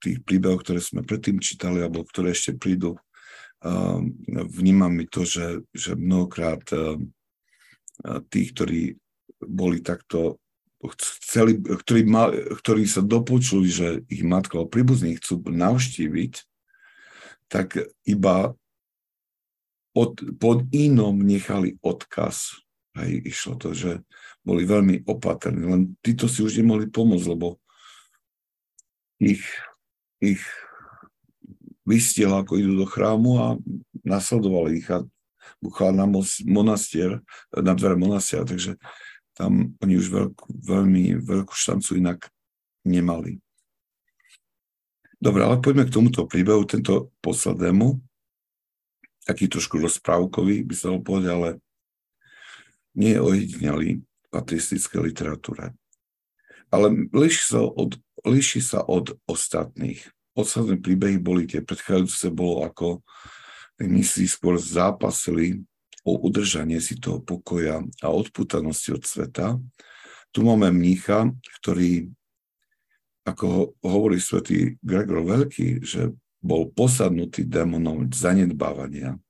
tých príbehov, ktoré sme predtým čítali, alebo ktoré ešte prídu, e, vnímam mi to, že, že mnohokrát e, tí, ktorí boli takto chceli, ktorí, ma, ktorí sa dopočuli, že ich matka alebo príbuzní chcú navštíviť, tak iba pod, pod inom nechali odkaz. Hej, išlo to, že boli veľmi opatrní, len títo si už nemohli pomôcť, lebo ich, ich vystiel, ako idú do chrámu a nasledovali ich a buchali na monastier, na dvere monastiera, takže tam oni už veľkú, veľmi veľkú šancu inak nemali. Dobre, ale poďme k tomuto príbehu, tento poslednému, taký trošku rozprávkový, by sa ho povedal, ale nie je ojedinelý v literatúre. Ale líši sa od, líši sa od ostatných. Posledné príbehy boli tie predchádzajúce, bolo ako myslí skôr zápasili o udržanie si toho pokoja a odputanosti od sveta. Tu máme mnícha, ktorý, ako hovorí svätý Gregor Veľký, že bol posadnutý démonom zanedbávania,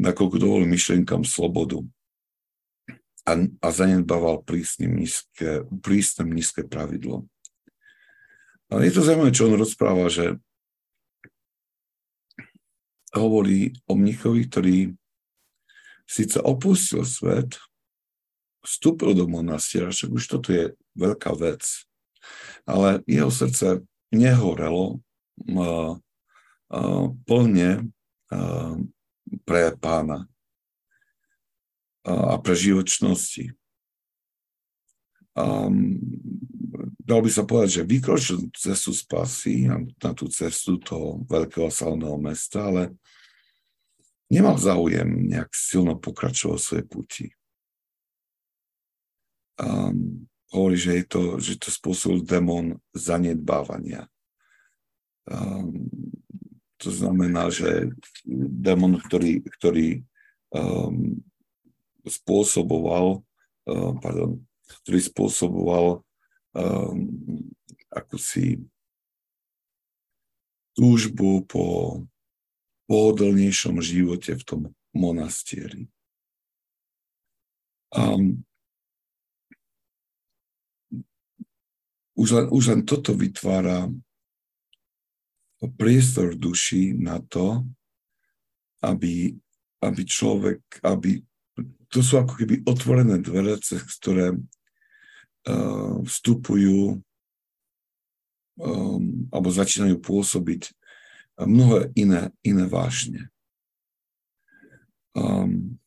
nakoľko dovolí myšlienkam slobodu a, a zanedbával prísne nízke, prísne nízke pravidlo. A je to zaujímavé, čo on rozpráva, že hovorí o mnichovi, ktorý síce opustil svet, vstúpil do monastiera, však už toto je veľká vec, ale jeho srdce nehorelo uh, uh, plne uh, pre pána a pre živočnosti. Um, dal by sa povedať, že vykročil cestu spasy na tú cestu toho veľkého salného mesta, ale nemal záujem nejak silno pokračovať v svojej puti. Um, hovorí, že je to, že to spôsobil démon zanedbávania. Um, to znamená, že démon, ktorý, ktorý um, spôsoboval, uh, pardon, ktorý spôsoboval um, akúsi túžbu po pohodlnejšom živote v tom monastieri. Um, už, len, už len toto vytvára priestor duši na to, aby, aby človek, aby, to sú ako keby otvorené dvere, cez ktoré uh, vstupujú um, alebo začínajú pôsobiť mnohé iné, iné vášne. Um,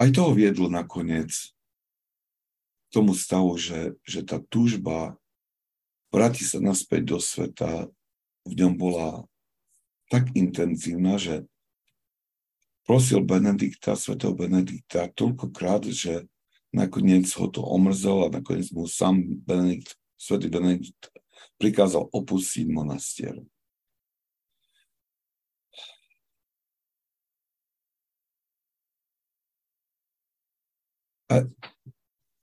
aj toho viedlo nakoniec k tomu stavu, že, že tá túžba vrátiť sa naspäť do sveta v ňom bola tak intenzívna, že prosil Benedikta, svetého Benedikta toľkokrát, že nakoniec ho to omrzelo a nakoniec mu sám Benedikt, svetý Benedikt prikázal opustiť monastier. A,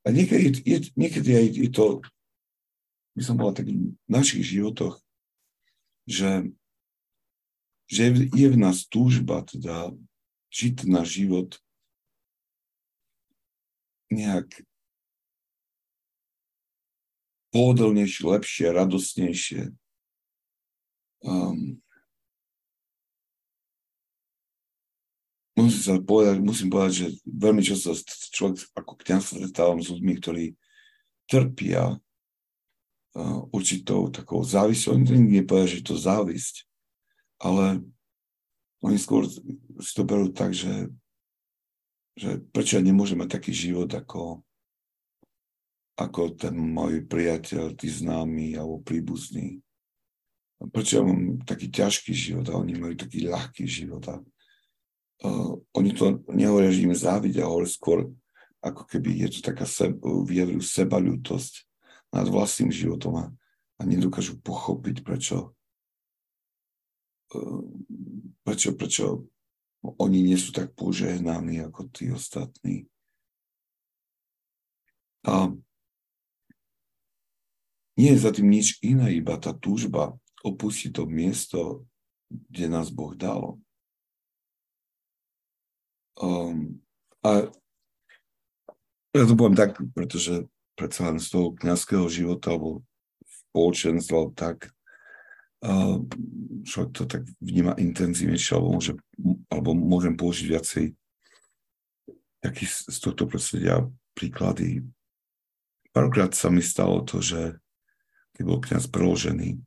a niekedy, je, niekedy aj je to, by som bola tak v našich životoch, že, že je v nás túžba teda žiť náš život nejak pohodlnejšie, lepšie, radosnejšie. Um, musím, sa povedať, musím povedať, že veľmi často človek ako sa stretávam s ľuďmi, ktorí trpia určitou takou závisťou. Oni to že to závisť, ale oni skôr si to berú tak, že, že prečo nemôžem mať taký život ako, ako ten môj priateľ, tí známy alebo príbuzný. Prečo ja mám taký ťažký život a oni majú taký ľahký život. A, uh, oni to nehovoria, že im závidia, ale skôr ako keby je to taká seb, vyjadrujú sebaľutosť nad vlastným životom a, a nedokážu pochopiť, prečo uh, prečo, prečo oni nie sú tak požehnaní ako tí ostatní. A nie je za tým nič iné, iba tá túžba opustiť to miesto, kde nás Boh dal. Um, a ja to poviem tak, pretože predsa len z toho kniazského života alebo spoločenstva tak človek to tak vníma intenzívnejšie, alebo, môže, alebo môžem použiť viacej z tohto prostredia príklady. Párkrát sa mi stalo to, že keď bol kniaz preložený,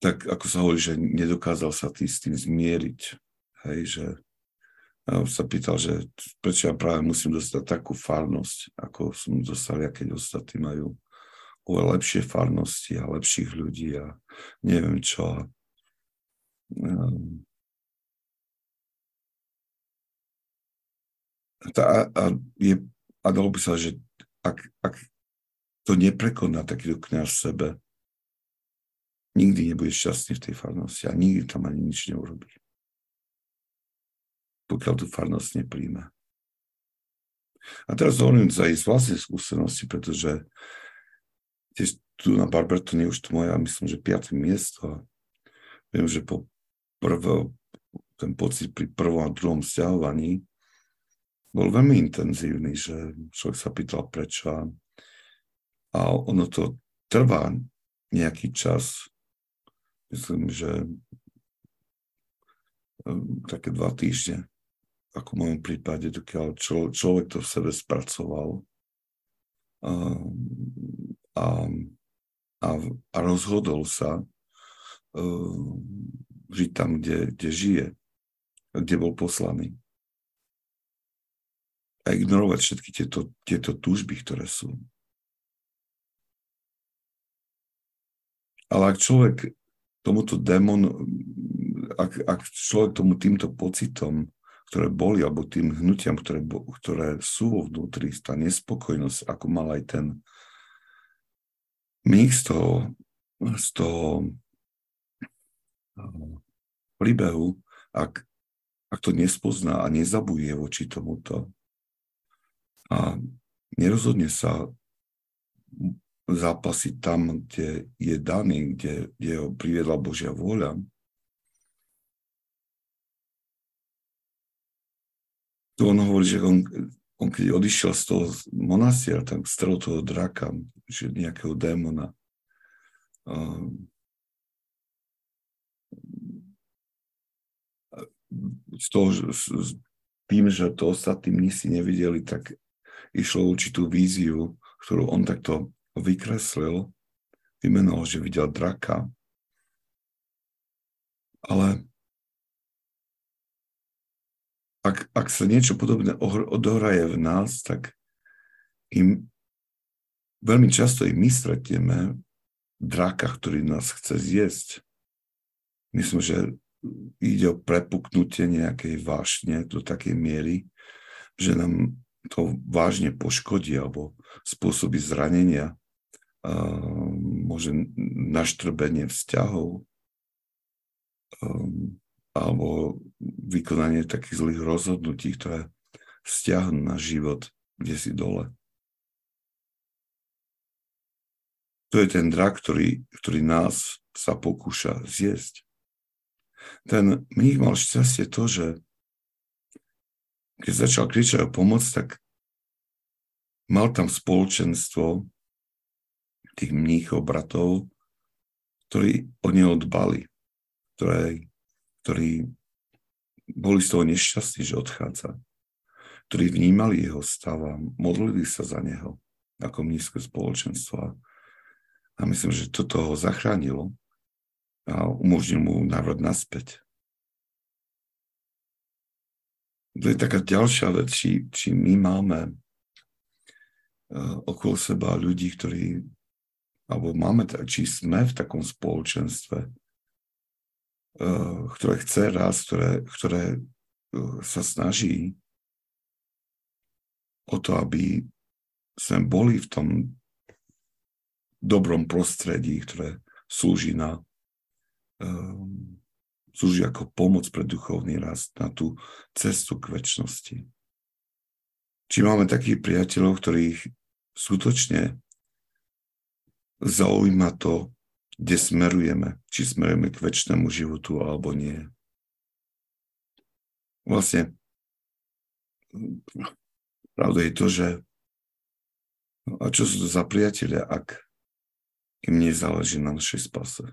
tak ako sa hovorí, že nedokázal sa tý, s tým zmieriť. Hej, že ja sa pýtal, že prečo ja práve musím dostať takú farnosť, ako som dostal ja, keď ostatní majú o lepšie farnosti a lepších ľudí a neviem čo. Ehm, tá, a, je, a dalo by sa, že ak, ak to neprekoná takýto kniaz v sebe, nikdy nebude šťastný v tej farnosti a nikdy tam ani nič neurobí. Pokiaľ tú farnosť nepríjme. A teraz hovorím aj z vlastnej skúsenosti, pretože tiež tu na Barbertone už to moja, myslím, že piaté miesto. Viem, že po prvo, ten pocit pri prvom a druhom stiahovaní bol veľmi intenzívny, že človek sa pýtal prečo a ono to trvá nejaký čas, myslím, že ehm, také dva týždne, ako v mojom prípade, dokiaľ čo, človek to v sebe spracoval. Um, a, a, a rozhodol sa uh, žiť tam, kde, kde žije, kde bol poslaný. A ignorovať všetky tieto, tieto túžby, ktoré sú. Ale ak človek tomuto démon, ak, ak človek tomu týmto pocitom, ktoré boli, alebo tým hnutiam, ktoré, ktoré sú vnútri, tá nespokojnosť, ako mal aj ten z toho, z toho príbehu, ak, ak to nespozná a nezabuje voči tomuto. A nerozhodne sa zápasiť tam, kde je daný, kde, kde ho priviedla Božia vôľa, tu on hovorí, že on, on keď odišiel z toho monastiera, tak strel toho draka, že nejakého démona. Z toho, s tým, že to ostatní mnísi nevideli, tak išlo určitú víziu, ktorú on takto vykreslil, vymenoval, že videl draka. Ale ak, ak sa niečo podobné odohraje v nás, tak im veľmi často i my stretneme draka, ktorý nás chce zjesť. Myslím, že ide o prepuknutie nejakej vášne do takej miery, že nám to vážne poškodí alebo spôsobí zranenia, môže naštrbenie vzťahov um, alebo vykonanie takých zlých rozhodnutí, ktoré stiahnu na život kde si dole. To je ten drak, ktorý, ktorý nás sa pokúša zjesť. Ten mních mal šťastie to, že keď začal kričať o pomoc, tak mal tam spoločenstvo tých mníchov, bratov, ktorí o neho dbali, ktoré, ktorí boli z toho nešťastní, že odchádza, ktorí vnímali jeho stav a modlili sa za neho ako mnízke spoločenstvo. A myslím, že toto ho zachránilo a umožnil mu návrat naspäť. To je taká ďalšia vec, či, či my máme uh, okolo seba ľudí, ktorí, alebo máme, či sme v takom spoločenstve, ktoré chce raz, ktoré, ktoré uh, sa snaží o to, aby sme boli v tom dobrom prostredí, ktoré slúži na um, slúži ako pomoc pre duchovný rast na tú cestu k väčšnosti. Či máme takých priateľov, ktorých skutočne zaujíma to, kde smerujeme, či smerujeme k väčšnému životu alebo nie. Vlastne pravda je to, že a čo sú to za priatelia, ak im nezáleží na našej spase.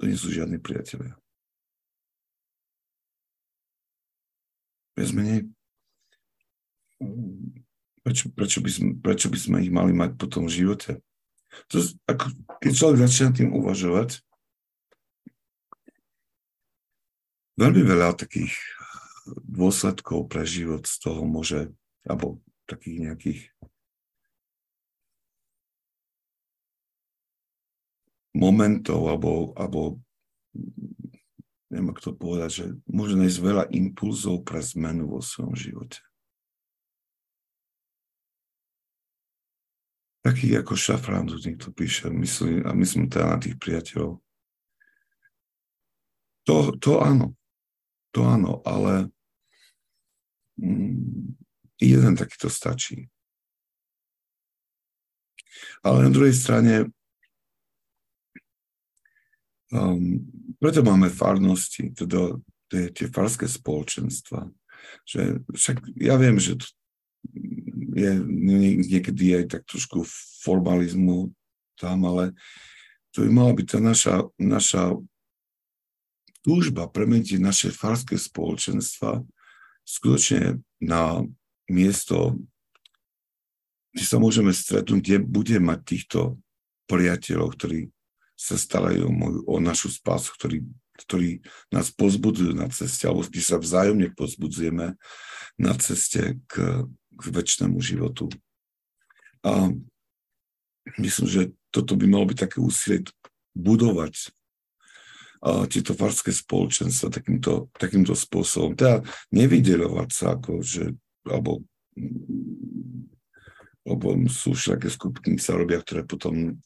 To nie sú žiadni priatelia. Bez menej, prečo, prečo, by sme, prečo by sme ich mali mať po tom živote? To, ako, keď človek začína tým uvažovať, veľmi veľa takých dôsledkov pre život z toho môže, alebo takých nejakých momentov alebo, alebo neviem, ako to povedať, že môže nájsť veľa impulzov pre zmenu vo svojom živote. Taký ako Šafrán tu niekto píše, myslím, a myslím teda na tých priateľov. To, to áno, to áno, ale mm, jeden takýto stačí. Ale na druhej strane Um, preto máme farnosti, teda tie, tie farské spoločenstva. Že však ja viem, že to je niekedy aj tak trošku formalizmu tam, ale to by mala byť tá naša, naša túžba premeniť naše farské spoločenstva skutočne na miesto, kde sa môžeme stretnúť, kde bude mať týchto priateľov, ktorí sa starajú o, moju, o našu spásu, ktorí, ktorí nás pozbudzujú na ceste, alebo kde sa vzájomne pozbudzujeme na ceste k, k väčšnému životu. A myslím, že toto by malo byť také úsilie budovať a tieto farské spoločenstva takýmto, takýmto spôsobom. Teda nevydeľovať sa, ako že, alebo, alebo sú všaké skupiny, sa robia, ktoré potom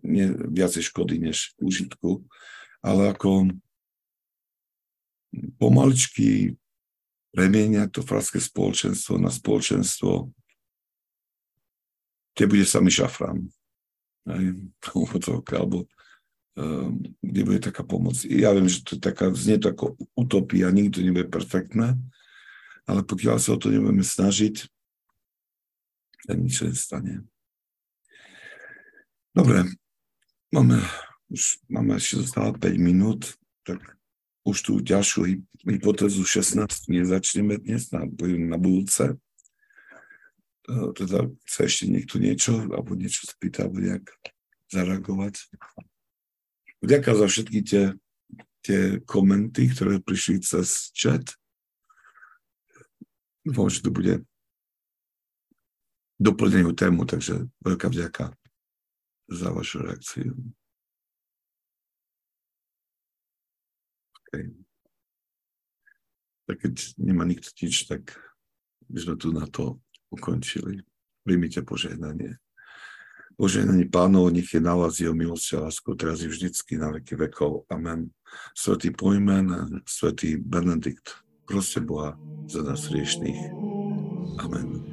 nie viacej škody než užitku, ale ako pomaličky premieňať to farské spoločenstvo na spoločenstvo, kde bude samý šafrán. alebo um, kde bude taká pomoc. Ja viem, že to je taká, znie to ako utopia, nikto nebude perfektné, ale pokiaľ sa o to nebudeme snažiť, tak nič nestane. Dobre, máme, už máme ešte zostáva 5 minút, tak už tú ďalšiu hypotézu 16 nezačneme dnes, na, na budúce. E, teda chce ešte niekto niečo, alebo niečo spýta, alebo nejak zareagovať. Ďakujem za všetky tie, tie komenty, ktoré prišli cez chat. Dúfam, že to bude doplneniu tému, takže veľká vďaka za vašu reakciu. Okay. Tak keď nemá nikto nič, tak by sme tu na to ukončili. Príjmite požehnanie. Požehnanie pánov, nech je na vás jeho milosť a lásku, teraz i vždycky na veky vekov. Amen. Svetý pojmen, svetý Benedikt, proste Boha za nás riešných. Amen.